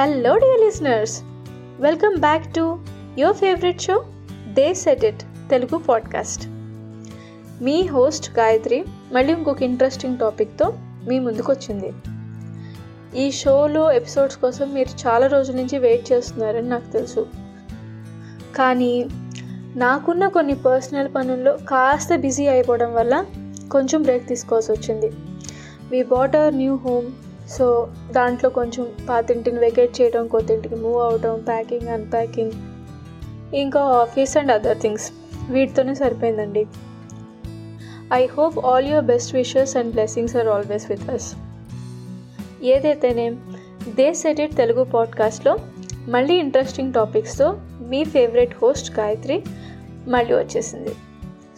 Hello dear listeners welcome back to your favourite show they said it Telugu podcast me host Gayatri మళ్ళీ ఇంకొక interesting టాపిక్తో మీ ముందుకు వచ్చింది. ఈ షోలో ఎపిసోడ్స్ కోసం మీరు చాలా రోజుల నుంచి వెయిట్ చేస్తున్నారని నాకు తెలుసు. కానీ నాకున్న కొన్ని పర్సనల్ పనుల్లో కాస్త బిజీ అయిపోవడం వల్ల కొంచెం బ్రేక్ తీసుకోవాల్సి వచ్చింది. We bought our new home so దాంట్లో కొంచెం పాతింటిని వెకేట్ చేయడం కొత్తింటికి మూవ్ అవడం ప్యాకింగ్ అన్ప్యాకింగ్ ఇంకా ఆఫీస్ అండ్ అదర్ థింగ్స్ వీటితోనే సరిపోయిందండి. I hope all your best wishes and blessings are always with us ఏదైతేనే they set it Telugu పాడ్కాస్ట్లో మళ్ళీ ఇంట్రెస్టింగ్ టాపిక్స్తో మీ ఫేవరెట్ హోస్ట్ గాయత్రి మళ్ళీ వచ్చేసింది.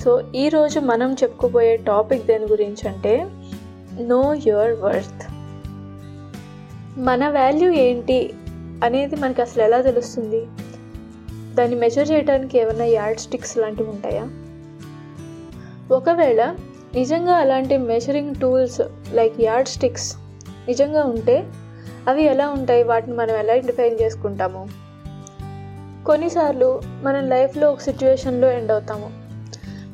సో ఈరోజు మనం చెప్పుకోబోయే టాపిక్ దేని గురించి అంటే నో యువర్ వర్త్ మన వాల్యూ ఏంటి అనేది మనకి అసలు ఎలా తెలుస్తుంది? దాన్ని మెజర్ చేయడానికి ఏమైనా యార్డ్ స్టిక్స్ లాంటివి ఉంటాయా? ఒకవేళ నిజంగా అలాంటి measuring tools like yardsticks నిజంగా ఉంటే అవి ఎలా ఉంటాయి? వాటిని మనం ఎలా డిఫైన్ చేసుకుంటాము? కొన్నిసార్లు మనం లైఫ్లో ఒక సిచ్యువేషన్లో ఎండ్ అవుతాము.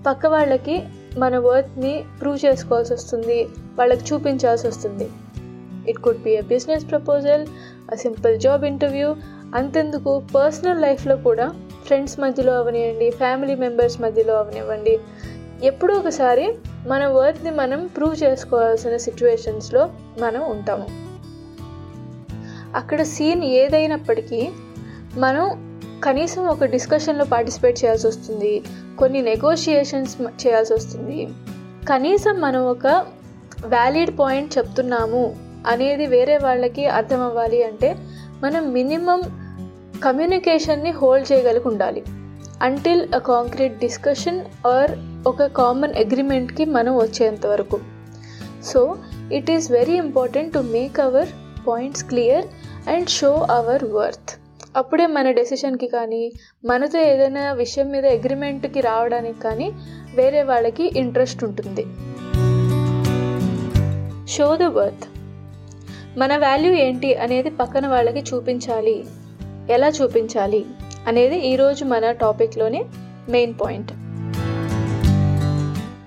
పక్క వాళ్ళకి మన వర్త్ని ప్రూవ్ చేసుకోవాల్సి వస్తుంది. వాళ్ళకి చూపించాల్సి వస్తుంది. It could be a business proposal a simple job interview అంతెందుకు పర్సనల్ లైఫ్లో కూడా ఫ్రెండ్స్ మధ్యలో అవనివ్వండి ఫ్యామిలీ మెంబర్స్ మధ్యలో అవనివ్వండి. ఎప్పుడో ఒకసారి మన వర్త్ని మనం ప్రూవ్ చేసుకోవాల్సిన సిచ్యువేషన్స్లో మనం ఉంటాము. అక్కడ సీన్ ఏదైనప్పటికీ మనం కనీసం ఒక డిస్కషన్లో పార్టిసిపేట్ చేయాల్సి వస్తుంది కొన్ని నెగోషియేషన్స్ చేయాల్సి వస్తుంది. కనీసం మనం ఒక వ్యాలిడ్ పాయింట్ చెప్తున్నాము అనేది వేరే వాళ్ళకి అర్థం అవ్వాలి అంటే మనం మినిమం కమ్యూనికేషన్ని హోల్డ్ చేయగలిగి ఉండాలి. Until a concrete discussion or ఒక కామన్ అగ్రిమెంట్కి మనం వచ్చేంత వరకు. So it is very important to make our points clear and show our worth అప్పుడే మన డెసిషన్కి కానీ మనతో ఏదైనా విషయం మీద అగ్రిమెంట్కి రావడానికి కానీ వేరే వాళ్ళకి ఇంట్రెస్ట్ ఉంటుంది. షో ద వర్త్ మన వాల్యూ ఏంటి అనేది పక్కన వాళ్ళకి చూపించాలి. ఎలా చూపించాలి అనేది ఈరోజు మన టాపిక్లోనే మెయిన్ పాయింట్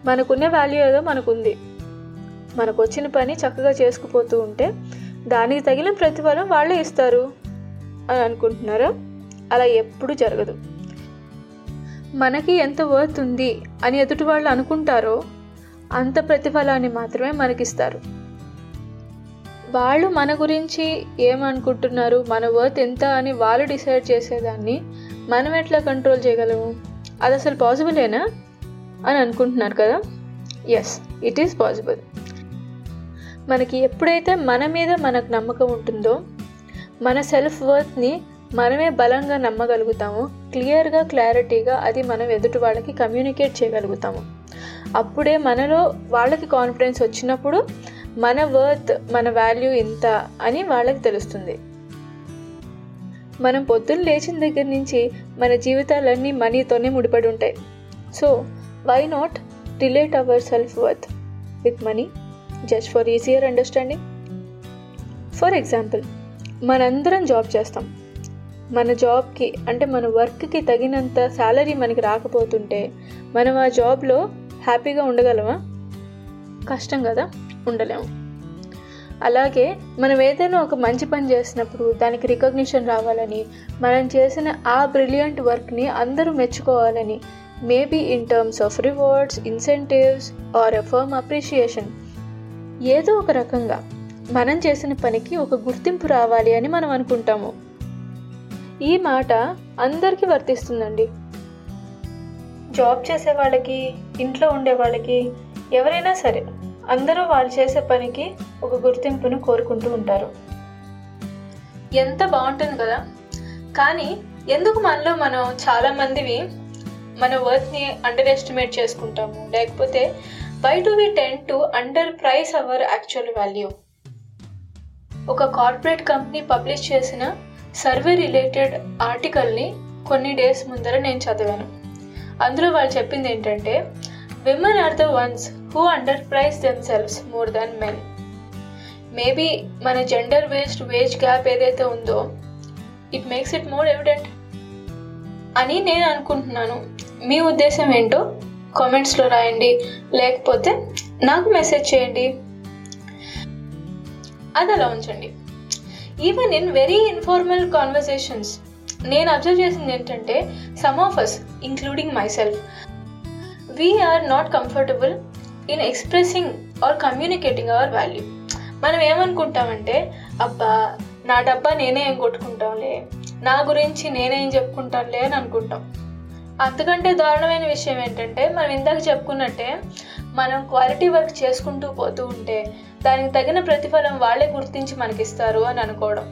మనకున్న వాల్యూ ఏదో మనకుంది. మనకు వచ్చిన పని చక్కగా చేసుకుపోతూ ఉంటే దానికి తగిన ప్రతిఫలం వాళ్ళే ఇస్తారు అని అనుకుంటున్నారా? అలా ఎప్పుడు జరగదు. మనకి ఎంత వర్త్ ఉంది అని ఎదుటి వాళ్ళు అనుకుంటారో అంత ప్రతిఫలాన్ని మాత్రమే మనకిస్తారు. వాళ్ళు మన గురించి ఏమనుకుంటున్నారు మన వర్త్ ఎంత అని వాళ్ళు డిసైడ్ చేసేదాన్ని మనం ఎట్లా కంట్రోల్ చేయగలము? అది అసలు పాసిబులేనా అని అనుకుంటున్నారు కదా? ఎస్ ఇట్ ఈస్ పాసిబుల్ మనకి ఎప్పుడైతే మన మీద మనకు నమ్మకం ఉంటుందో మన సెల్ఫ్ వర్త్ని మనమే బలంగా నమ్మగలుగుతాము క్లియర్గా క్లారిటీగా అది మనం ఎదుటి వాళ్ళకి కమ్యూనికేట్ చేయగలుగుతాము. అప్పుడే మనలో వాళ్ళకి కాన్ఫిడెన్స్ వచ్చినప్పుడు మన వర్త్ మన వాల్యూ ఇంత అని వాళ్ళకి తెలుస్తుంది. మనం పొద్దున్న లేచిన దగ్గర నుంచి మన జీవితాలన్నీ మనీతోనే ముడిపడి ఉంటాయి. So why not relate our self worth with money just for easier understanding for example మనందరం జాబ్ చేస్తాం. మన జాబ్కి అంటే మన వర్క్కి తగినంత శాలరీ మనకి రాకపోతుంటే మనం ఆ జాబ్లో హ్యాపీగా ఉండగలమా? కష్టం కదా? ఉండలేము. అలాగే మనం ఏదైనా ఒక మంచి పని చేసినప్పుడు దానికి రికగ్నిషన్ రావాలని మనం చేసిన ఆ బ్రిలియంట్ వర్క్ని అందరూ మెచ్చుకోవాలని maybe in terms of rewards incentives or a firm appreciation ఏదో ఒక రకంగా మనం చేసిన పనికి ఒక గుర్తింపు రావాలి అని మనం అనుకుంటాము. ఈ మాట అందరికీ వర్తిస్తుందండి. జాబ్ చేసే వాళ్ళకి ఇంట్లో ఉండే వాళ్ళకి ఎవరైనా సరే. అందరూ వాళ్ళు చేసే పనికి ఒక గుర్తింపును కోరుకుంటూ ఉంటారు. ఎంత బాగుంటుంది కదా? కానీ ఎందుకు మనలో మనం చాలా మందివి మన వర్త్ని అండర్ ఎస్టిమేట్ చేసుకుంటాము? లేకపోతే why do we tend to underprice our actual value ఒక కార్పొరేట్ కంపెనీ పబ్లిష్ చేసిన సర్వే రిలేటెడ్ ఆర్టికల్ని కొన్ని డేస్ ముందర నేను చదివాను. అందులో వాళ్ళు చెప్పింది ఏంటంటే women are the ones who underprice themselves more than men maybe మన జెండర్ వేస్ట్ వేజ్ గ్యాప్ ఏదైతే ఉందో it makes it more evident అని నేను అనుకుంటున్నాను. మీ ఉద్దేశం ఏంటో కామెంట్స్లో రాయండి. లేకపోతే నాకు మెసేజ్ చేయండి. అది అలా ఉంచండి. Even in very informal conversations నేను అబ్జర్వ్ చేసింది ఏంటంటే some of us including myself we're not comfortable in expressing or communicating our value మనం ఏమనుకుంటామంటే అబ్బా నా డబ్బా నేనే ఏం కొట్టుకుంటాంలే నా గురించి నేనేం చెప్పుకుంటానులే అని అనుకుంటాం. అంతకంటే దారుణమైన విషయం ఏంటంటే మనం ఇందాక చెప్పుకున్నట్టే మనం క్వాలిటీ వర్క్ చేసుకుంటూ పోతూ ఉంటే దానికి తగిన ప్రతిఫలం వాళ్ళే గుర్తించి మనకిస్తారు అని అనుకోవడం.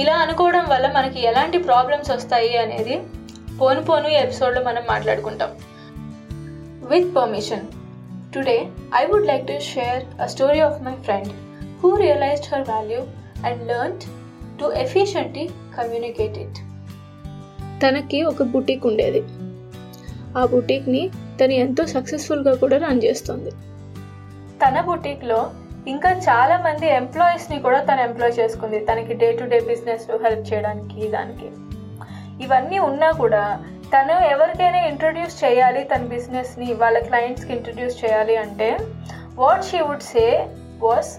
ఇలా అనుకోవడం వల్ల మనకి ఎలాంటి ప్రాబ్లమ్స్ వస్తాయి అనేది పోను పోను ఎపిసోడ్లో మనం మాట్లాడుకుంటాం. With permission today I would like to share a story of my friend who realised her value and learn to efficiently communicate it తనకి ఒక బుటీక్ ఉండేది. ఆ బుటీక్ని తను ఎంతో సక్సెస్ఫుల్గా కూడా రన్ చేస్తుంది. తన బుటీక్లో ఇంకా చాలా మంది ఎంప్లాయీస్ని కూడా తను ఎంప్లాయ్ చేసుకుంది. తనకి డే టు డే బిజినెస్లో హెల్ప్ చేయడానికి దానికి. ఇవన్నీ ఉన్నా కూడా తను ఎవరికైనా ఇంట్రడ్యూస్ చేయాలి తన బిజినెస్ని వాళ్ళ క్లయింట్స్కి ఇంట్రడ్యూస్ చేయాలి అంటే what she would say was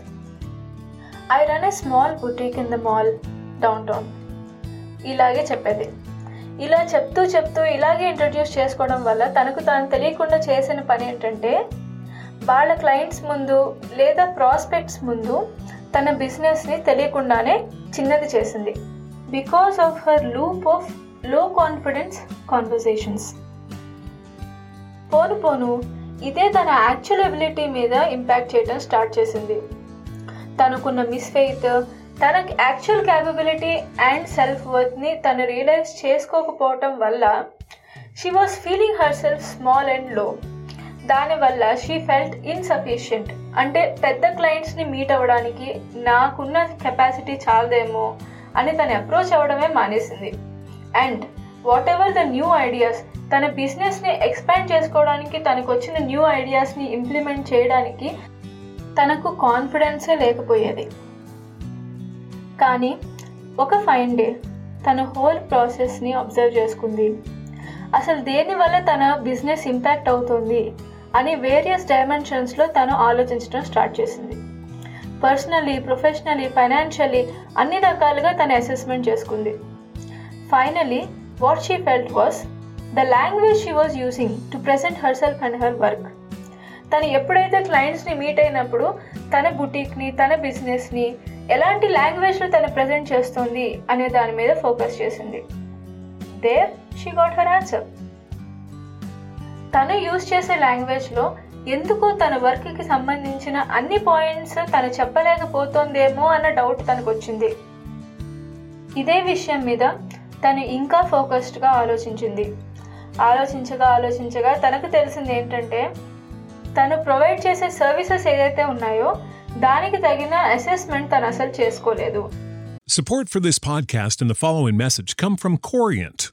I run a small boutique in the mall downtown ఇలాగే చెప్పేది. ఇలా చెప్తూ చెప్తూ ఇలాగే ఇంట్రడ్యూస్ చేసుకోవడం వల్ల తనకు తాను తెలియకుండా చేసిన పని ఏంటంటే వాళ్ళ క్లయింట్స్ ముందు లేదా ప్రాస్పెక్ట్స్ ముందు తన బిజినెస్ని తెలియకుండానే చిన్నది చేసింది. Because of her loop of low confidence conversations పోను పోను. ఇదే తన యాక్చువల్ ఎబిలిటీ మీద ఇంపాక్ట్ చేయడం స్టార్ట్ చేసింది. తనకున్న మిస్ఫెయిత్ తన యాక్చువల్ క్యాపబిలిటీ అండ్ సెల్ఫ్ వర్త్ని తను రియలైజ్ చేసుకోకపోవటం వల్ల she was feeling herself small అండ్లో దానివల్ల షీ ఫెల్ట్ ఇన్సఫిషియంట్ అంటే పెద్ద క్లయింట్స్ని మీట్ అవ్వడానికి నాకున్న కెపాసిటీ చాలదేమో అని తను అప్రోచ్ అవ్వడమే మానేసింది. And whatever the new ideas తన బిజినెస్ని ఎక్స్పాండ్ చేసుకోవడానికి తనకు వచ్చిన న్యూ ఐడియాస్ని ఇంప్లిమెంట్ చేయడానికి తనకు కాన్ఫిడెన్సే లేకపోయేది. కానీ ఒక ఫైన్ డే తన హోల్ ప్రాసెస్ని అబ్జర్వ్ చేసుకుంది. అసలు దేనివల్ల తన బిజినెస్ ఇంపాక్ట్ అవుతుంది అని వేరియస్ డైమెన్షన్స్లో తను ఆలోచించడం స్టార్ట్ చేసింది. పర్సనలీ ప్రొఫెషనలీ ఫైనాన్షియలీ అన్ని రకాలుగా తను అసెస్మెంట్ చేసుకుంది. Finally what she felt was the language she was using to present herself and her work తను ఎప్పుడైతే క్లయింట్స్ని మీట్ అయినప్పుడు తన బుటీక్ని తన బిజినెస్ని ఎలాంటి లాంగ్వేజ్లో తను ప్రజెంట్ చేస్తుంది అనే దాని మీద ఫోకస్ చేసింది. There she got her answer తను యూజ్ చేసే లాంగ్వేజ్లో ఎందుకు తన వర్క్కి సంబంధించిన అన్ని పాయింట్స్ తను చెప్పలేకపోతుందేమో అన్న డౌట్ తనకు వచ్చింది ఇదే విషయం మీద తను ఇంకా ఫోకస్డ్గా ఆలోచించింది ఆలోచించగా ఆలోచించగా తనకు తెలిసింది ఏంటంటే తను ప్రొవైడ్ చేసే సర్వీసెస్ ఏదైతే ఉన్నాయో దానికి తగిన అసెస్మెంట్ తను అసలు చేసుకోలేదు Support for this podcast and the following message come from Corient.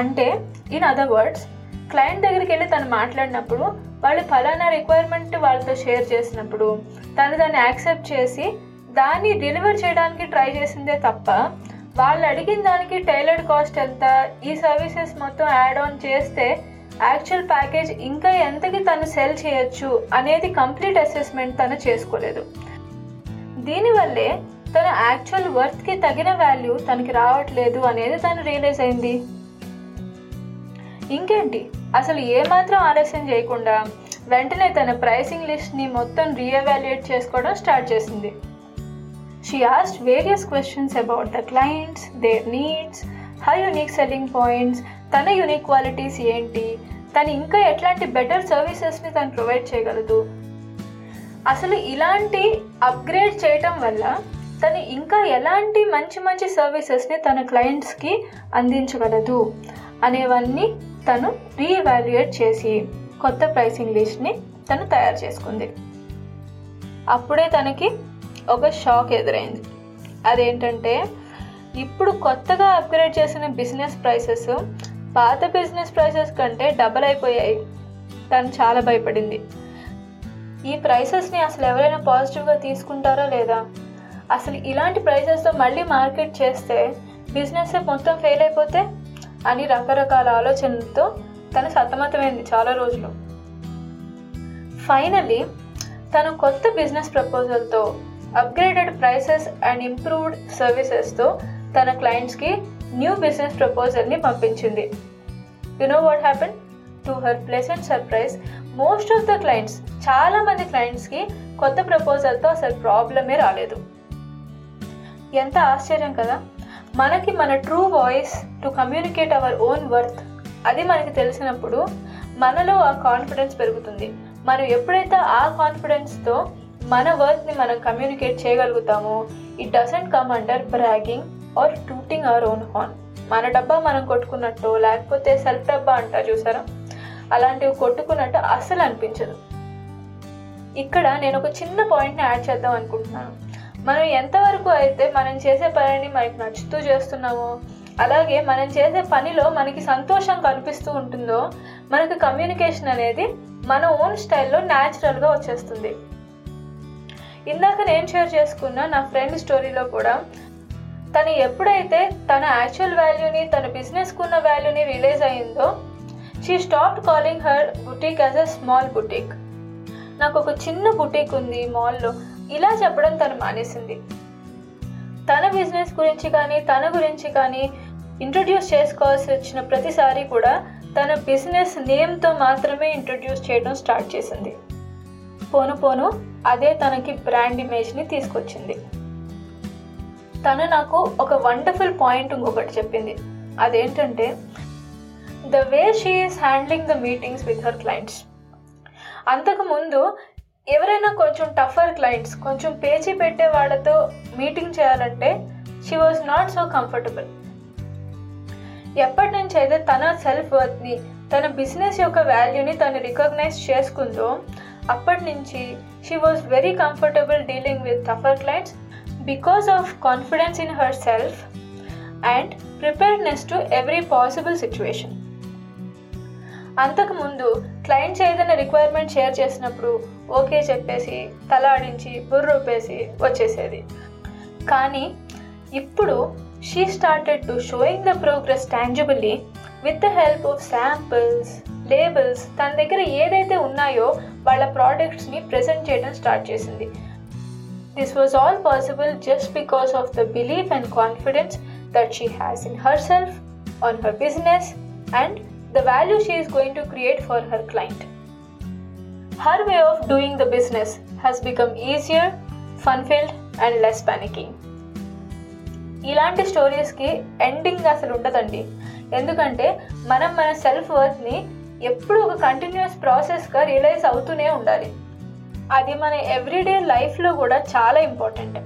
అంటే ఇన్ అదర్ వర్డ్స్ క్లయింట్ దగ్గరికి వెళ్ళి తను మాట్లాడినప్పుడు వాళ్ళు ఫలానా రిక్వైర్మెంట్ వాళ్ళతో షేర్ చేసినప్పుడు తను దాన్ని యాక్సెప్ట్ చేసి దాన్ని డెలివర్ చేయడానికి ట్రై చేసిందే తప్ప వాళ్ళు అడిగిన దానికి టైలర్డ్ కాస్ట్ ఎంత ఈ సర్వీసెస్ మొత్తం యాడ్ ఆన్ చేస్తే యాక్చువల్ ప్యాకేజ్ ఇంకా ఎంతకి తను సెల్ చేయొచ్చు అనేది కంప్లీట్ అసెస్మెంట్ తను చేసుకోలేదు. దీనివల్లే తన యాక్చువల్ వర్త్కి తగిన వాల్యూ తనకి రావట్లేదు అనేది తను రియలైజ్ అయింది. ఇంకేంటి? అసలు ఏమాత్రం ఆలస్యం చేయకుండా వెంటనే తన ప్రైసింగ్ లిస్ట్ని మొత్తం రీఎవాల్యుయేట్ చేసుకోవడం స్టార్ట్ చేసింది. She asked various questions about the clients their needs her unique selling points తన యునిక్ క్వాలిటీస్ ఏంటి తను ఇంకా ఎట్లాంటి బెటర్ సర్వీసెస్ని తను ప్రొవైడ్ చేయగలదు. అసలు ఇలాంటి అప్గ్రేడ్ చేయటం వల్ల తను ఇంకా ఎలాంటి మంచి మంచి సర్వీసెస్ని తన క్లయింట్స్కి అందించగలదు అనేవన్నీ తను రీఎవాల్యుయేట్ చేసి కొత్త ప్రైసింగ్ లిస్ట్ని తను తయారు చేసుకుంది. అప్పుడే తనకి ఒక షాక్ ఎదురైంది. అదేంటంటే ఇప్పుడు కొత్తగా అప్గ్రేడ్ చేసిన బిజినెస్ ప్రైసెస్ పాత బిజినెస్ ప్రైసెస్ కంటే డబల్ అయిపోయాయి. తను చాలా భయపడింది. ఈ ప్రైసెస్ని అసలు ఎవరైనా పాజిటివ్గా తీసుకుంటారా లేదా? అసలు ఇలాంటి ప్రైసెస్తో మళ్ళీ మార్కెట్ చేస్తే బిజినెస్ మొత్తం ఫెయిల్ అయిపోతే అని రకరకాల ఆలోచనలతో తను సతమతమైంది చాలా రోజులు. ఫైనల్లీ తను కొత్త బిజినెస్ ప్రపోజల్తో అప్గ్రేడెడ్ ప్రైసెస్ అండ్ ఇంప్రూవ్డ్ సర్వీసెస్తో తన క్లయింట్స్కి న్యూ బిజినెస్ ప్రపోజల్ని పంపించింది. You know what happen to her pleasant surprise most of the clients చాలామంది క్లయింట్స్కి కొత్త ప్రపోజల్తో అసలు ప్రాబ్లమే రాలేదు. ఎంత ఆశ్చర్యం కదా? మనకి మన true voice to communicate our own worth అది మనకి తెలిసినప్పుడు మనలో ఆ కాన్ఫిడెన్స్ పెరుగుతుంది. మనం ఎప్పుడైతే ఆ కాన్ఫిడెన్స్తో మన వర్త్ని మనం communicate చేయగలుగుతామో it doesn't come under bragging or tooting our own horn మన డబ్బా మనం కొట్టుకున్నట్టు లేకపోతే సెల్ఫ్ డబ్బా అంటా చూసారా? అలాంటివి కొట్టుకున్నట్టు అస్సలు అనిపించదు. ఇక్కడ నేను ఒక చిన్న పాయింట్ని యాడ్ చేద్దాం అనుకుంటున్నాను. మనం ఎంతవరకు అయితే మనం చేసే పనిని మనకి నచ్చుతూ చేస్తున్నామో అలాగే మనం చేసే పనిలో మనకి సంతోషం కనిపిస్తూ ఉంటుందో మనకు కమ్యూనికేషన్ అనేది మన ఓన్ స్టైల్లో న్యాచురల్గా వచ్చేస్తుంది. ఇందాక నేను షేర్ చేసుకున్న నా ఫ్రెండ్ స్టోరీలో కూడా తను ఎప్పుడైతే తన యాక్చువల్ వాల్యూని తన బిజినెస్కు ఉన్న వాల్యూని రిలీజ్ అయిందో she stop calling her boutique as a small boutique నాకు ఒక చిన్న బుటీక్ ఉంది మాల్లో ఇలా చెప్పడం తను మానేసింది. తన బిజినెస్ గురించి కానీ తన గురించి కానీ ఇంట్రడ్యూస్ చేసుకోవాల్సి వచ్చిన ప్రతిసారి కూడా తన బిజినెస్ నేమ్తో మాత్రమే ఇంట్రడ్యూస్ చేయడం స్టార్ట్ చేసింది. పోను పోను అదే తనకి బ్రాండ్ ఇమేజ్ని తీసుకొచ్చింది. తను నాకు ఒక వండర్ఫుల్ పాయింట్ ఇంకొకటి చెప్పింది. అదేంటంటే the way she is handling the meetings with her clients. అంతకుముందు ఎవరైనా కొంచెం టఫర్ క్లయింట్స్ కొంచెం పేచీ పెట్టే వాళ్ళతో మీటింగ్ చేయాలంటే she was not so comfortable. ఎప్పటి నుంచి అయితే తన సెల్ఫ్ వర్త్ని తన బిజినెస్ యొక్క వాల్యూని తను రికగ్నైజ్ చేసుకుందో అప్పటి నుంచి she was very comfortable dealing with tougher clients because of confidence in herself and preparedness to every possible situation అంతకుముందు క్లయింట్స్ ఏదైనా రిక్వైర్మెంట్ షేర్ చేసినప్పుడు ఓకే చెప్పేసి తలాడించి బుర్రూపేసి వచ్చేసేది. కానీ ఇప్పుడు she started to showing the progress tangibly with the help of samples labels తన దగ్గర ఏదైతే ఉన్నాయో వాళ్ళ ప్రోడక్ట్స్ని ప్రజెంట్ చేయడం స్టార్ట్ చేసింది. This was all possible just because of the belief and confidence that she has in herself on her business and the value she is going to create for her client her way of doing the business has become easier fun filled and less panicking ఇలాంటి స్టోరీస్కి ending అసలు ఉండదండి. ఎందుకంటే మనం మన self వర్త్ని ఎప్పుడు ఒక కంటిన్యూస్ ప్రాసెస్గా రియలైజ్ అవుతూనే ఉండాలి. అది మన ఎవ్రీడే లైఫ్లో కూడా చాలా ఇంపార్టెంట్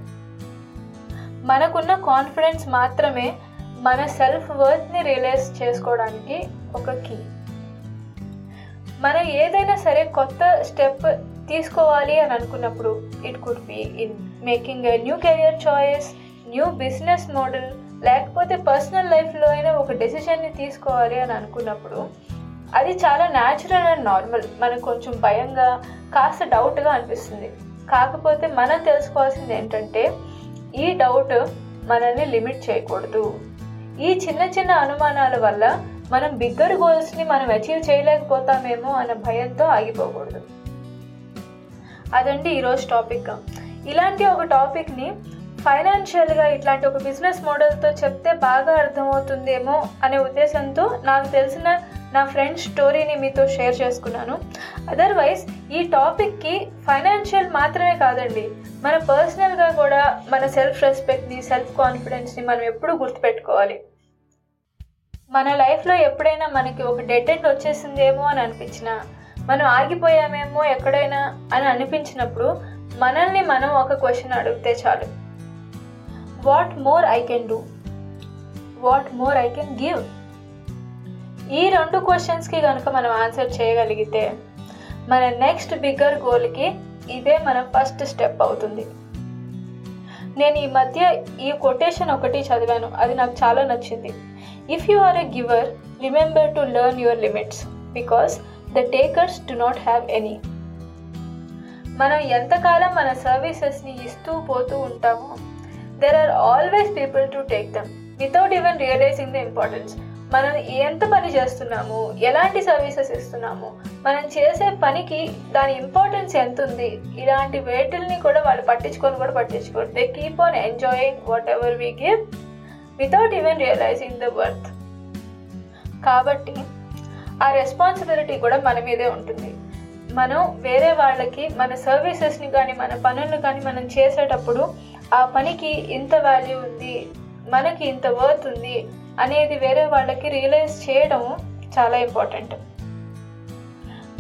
మనకున్న కాన్ఫిడెన్స్ మాత్రమే మన సెల్ఫ్ వర్త్ని రియలైజ్ చేసుకోవడానికి ఒక కీ మనం ఏదైనా సరే కొత్త స్టెప్ తీసుకోవాలి అని అనుకున్నప్పుడు it could be in making a new career choice new business model లేకపోతే పర్సనల్ లైఫ్లో అయినా ఒక డెసిషన్ని తీసుకోవాలి అని అనుకున్నప్పుడు అది చాలా న్యాచురల్ అండ్ నార్మల్. మనకు కొంచెం భయంగా కాస్త డౌట్గా అనిపిస్తుంది. కాకపోతే మనం తెలుసుకోవాల్సింది ఏంటంటే ఈ డౌట్ మనల్ని లిమిట్ చేయకూడదు. ఈ చిన్న చిన్న అనుమానాల వల్ల మనం బిగ్గర్ గోల్స్ని మనం అచీవ్ చేయలేకపోతామేమో అన్న భయంతో ఆగిపోకూడదు. అదండి ఈరోజు టాపిక్. ఇలాంటి ఒక టాపిక్ని ఫైనాన్షియల్గా ఇట్లాంటి ఒక బిజినెస్ మోడల్తో చెప్తే బాగా అర్థమవుతుందేమో అనే ఉద్దేశంతో నాకు తెలిసిన నా ఫ్రెండ్ స్టోరీని మీతో షేర్ చేసుకున్నాను. అదర్వైజ్ ఈ టాపిక్కి ఫైనాన్షియల్ మాత్రమే కాదండి. మన పర్సనల్గా కూడా మన సెల్ఫ్ రెస్పెక్ట్ని సెల్ఫ్ కాన్ఫిడెన్స్ని మనం ఎప్పుడూ గుర్తుపెట్టుకోవాలి. మన లైఫ్లో ఎప్పుడైనా మనకి ఒక డెడ్ ఎండ్ వచ్చేసిందేమో అని అనిపించినా మనం ఆగిపోయామేమో ఎక్కడైనా అని అనిపించినప్పుడు మనల్ని మనం ఒక క్వశ్చన్ అడిగితే చాలు. What more I can do? What more I can give? ఈ రెండు క్వశ్చన్స్కి కనుక మనం ఆన్సర్ చేయగలిగితే మన నెక్స్ట్ బిగ్గర్ గోల్కి ఇదే మన ఫస్ట్ స్టెప్ అవుతుంది. నేను ఈ మధ్య ఈ కొటేషన్ ఒకటి చదివాను అది నాకు చాలా నచ్చింది. If you are a giver remember to learn your limits because the takers do not have any మనం ఎంతకాలం మన సర్వీసెస్ని ఇస్తూ పోతూ ఉంటామో there are always people to take them without even realising the importance మనం ఎంత పని చేస్తున్నాము ఎలాంటి సర్వీసెస్ ఇస్తున్నాము మనం చేసే పనికి దాని ఇంపార్టెన్స్ ఎంత ఉంది ఇలాంటి వేటిల్ని కూడా వాళ్ళు పట్టించుకొని కూడా పట్టించుకోరు. They keep on enjoying whatever we give without even realising the worth కాబట్టి ఆ రెస్పాన్సిబిలిటీ కూడా మన మీదే ఉంటుంది. మనం వేరే వాళ్ళకి మన సర్వీసెస్ని కానీ మన పనులను కానీ మనం చేసేటప్పుడు ఆ పనికి ఇంత వాల్యూ ఉంది మనకి ఇంత వర్త్ ఉంది అనేది వేరే వాళ్ళకి రియలైజ్ చేయడం చాలా important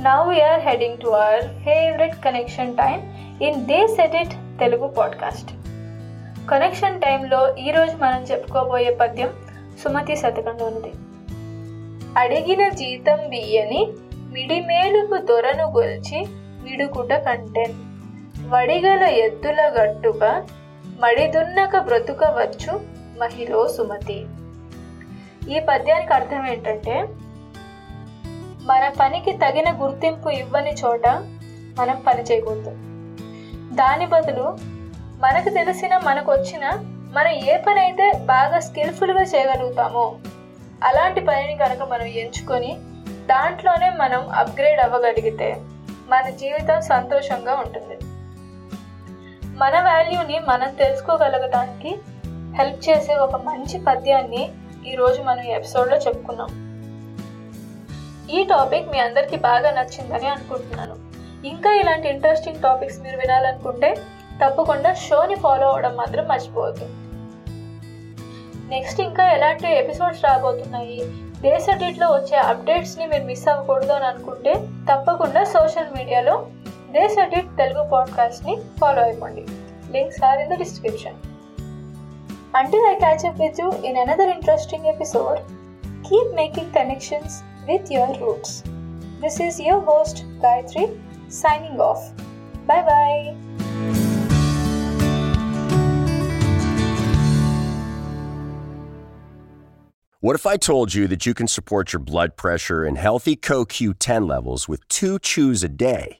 now we're heading to our favourite connection time in the set Telugu podcast connection టైంలో ఈరోజు మనం చెప్పుకోబోయే పద్యం సుమతి శతకంలోనిది అడిగిన జీతం బియ్యని మిడిమేలుకు దొరను గొల్చి విడుకుట కంటెన్. వడిగల ఎద్దుల గట్టుగా మడిదున్నక బ్రతుకవచ్చు మహిళ సుమతి. ఈ పద్యానికి అర్థం ఏంటంటే మన పనికి తగిన గుర్తింపు ఇవ్వని చోట మనం పని చేయకూడదు. దాని బదులు మనకు తెలిసిన మనకు వచ్చిన మనం ఏ పని అయితే బాగా స్కిల్ఫుల్గా చేయగలుగుతామో అలాంటి పనిని కనుక మనం ఎంచుకొని దాంట్లోనే మనం అప్గ్రేడ్ అవ్వగలిగితే మన జీవితం సంతోషంగా ఉంటుంది. మన వాల్యూని మనం తెలుసుకోగలగటానికి హెల్ప్ చేసే ఒక మంచి పద్యాన్ని ఈరోజు మనం ఎపిసోడ్లో చెప్పుకున్నాం. ఈ టాపిక్ మీ అందరికీ బాగా నచ్చిందని అనుకుంటున్నాను. ఇంకా ఇలాంటి ఇంట్రెస్టింగ్ టాపిక్స్ మీరు వినాలనుకుంటే తప్పకుండా షోని ఫాలో అవ్వడం మాత్రం మర్చిపోవద్దు. నెక్స్ట్ ఇంకా ఎలాంటి ఎపిసోడ్స్ రాబోతున్నాయి? దేశటీట్లో వచ్చే అప్డేట్స్ని మీరు మిస్ అవ్వకూడదు అని అనుకుంటే తప్పకుండా సోషల్ మీడియాలో దేశటీట్ తెలుగు పాడ్కాస్ట్ని ఫాలో అయిపోండి links are in the description Until I catch up with you in another interesting episode, keep making connections with your roots. This is your host, Gayatri, signing off. Bye bye. What if I told you that you can support your blood pressure and healthy CoQ10 levels with two chews a day?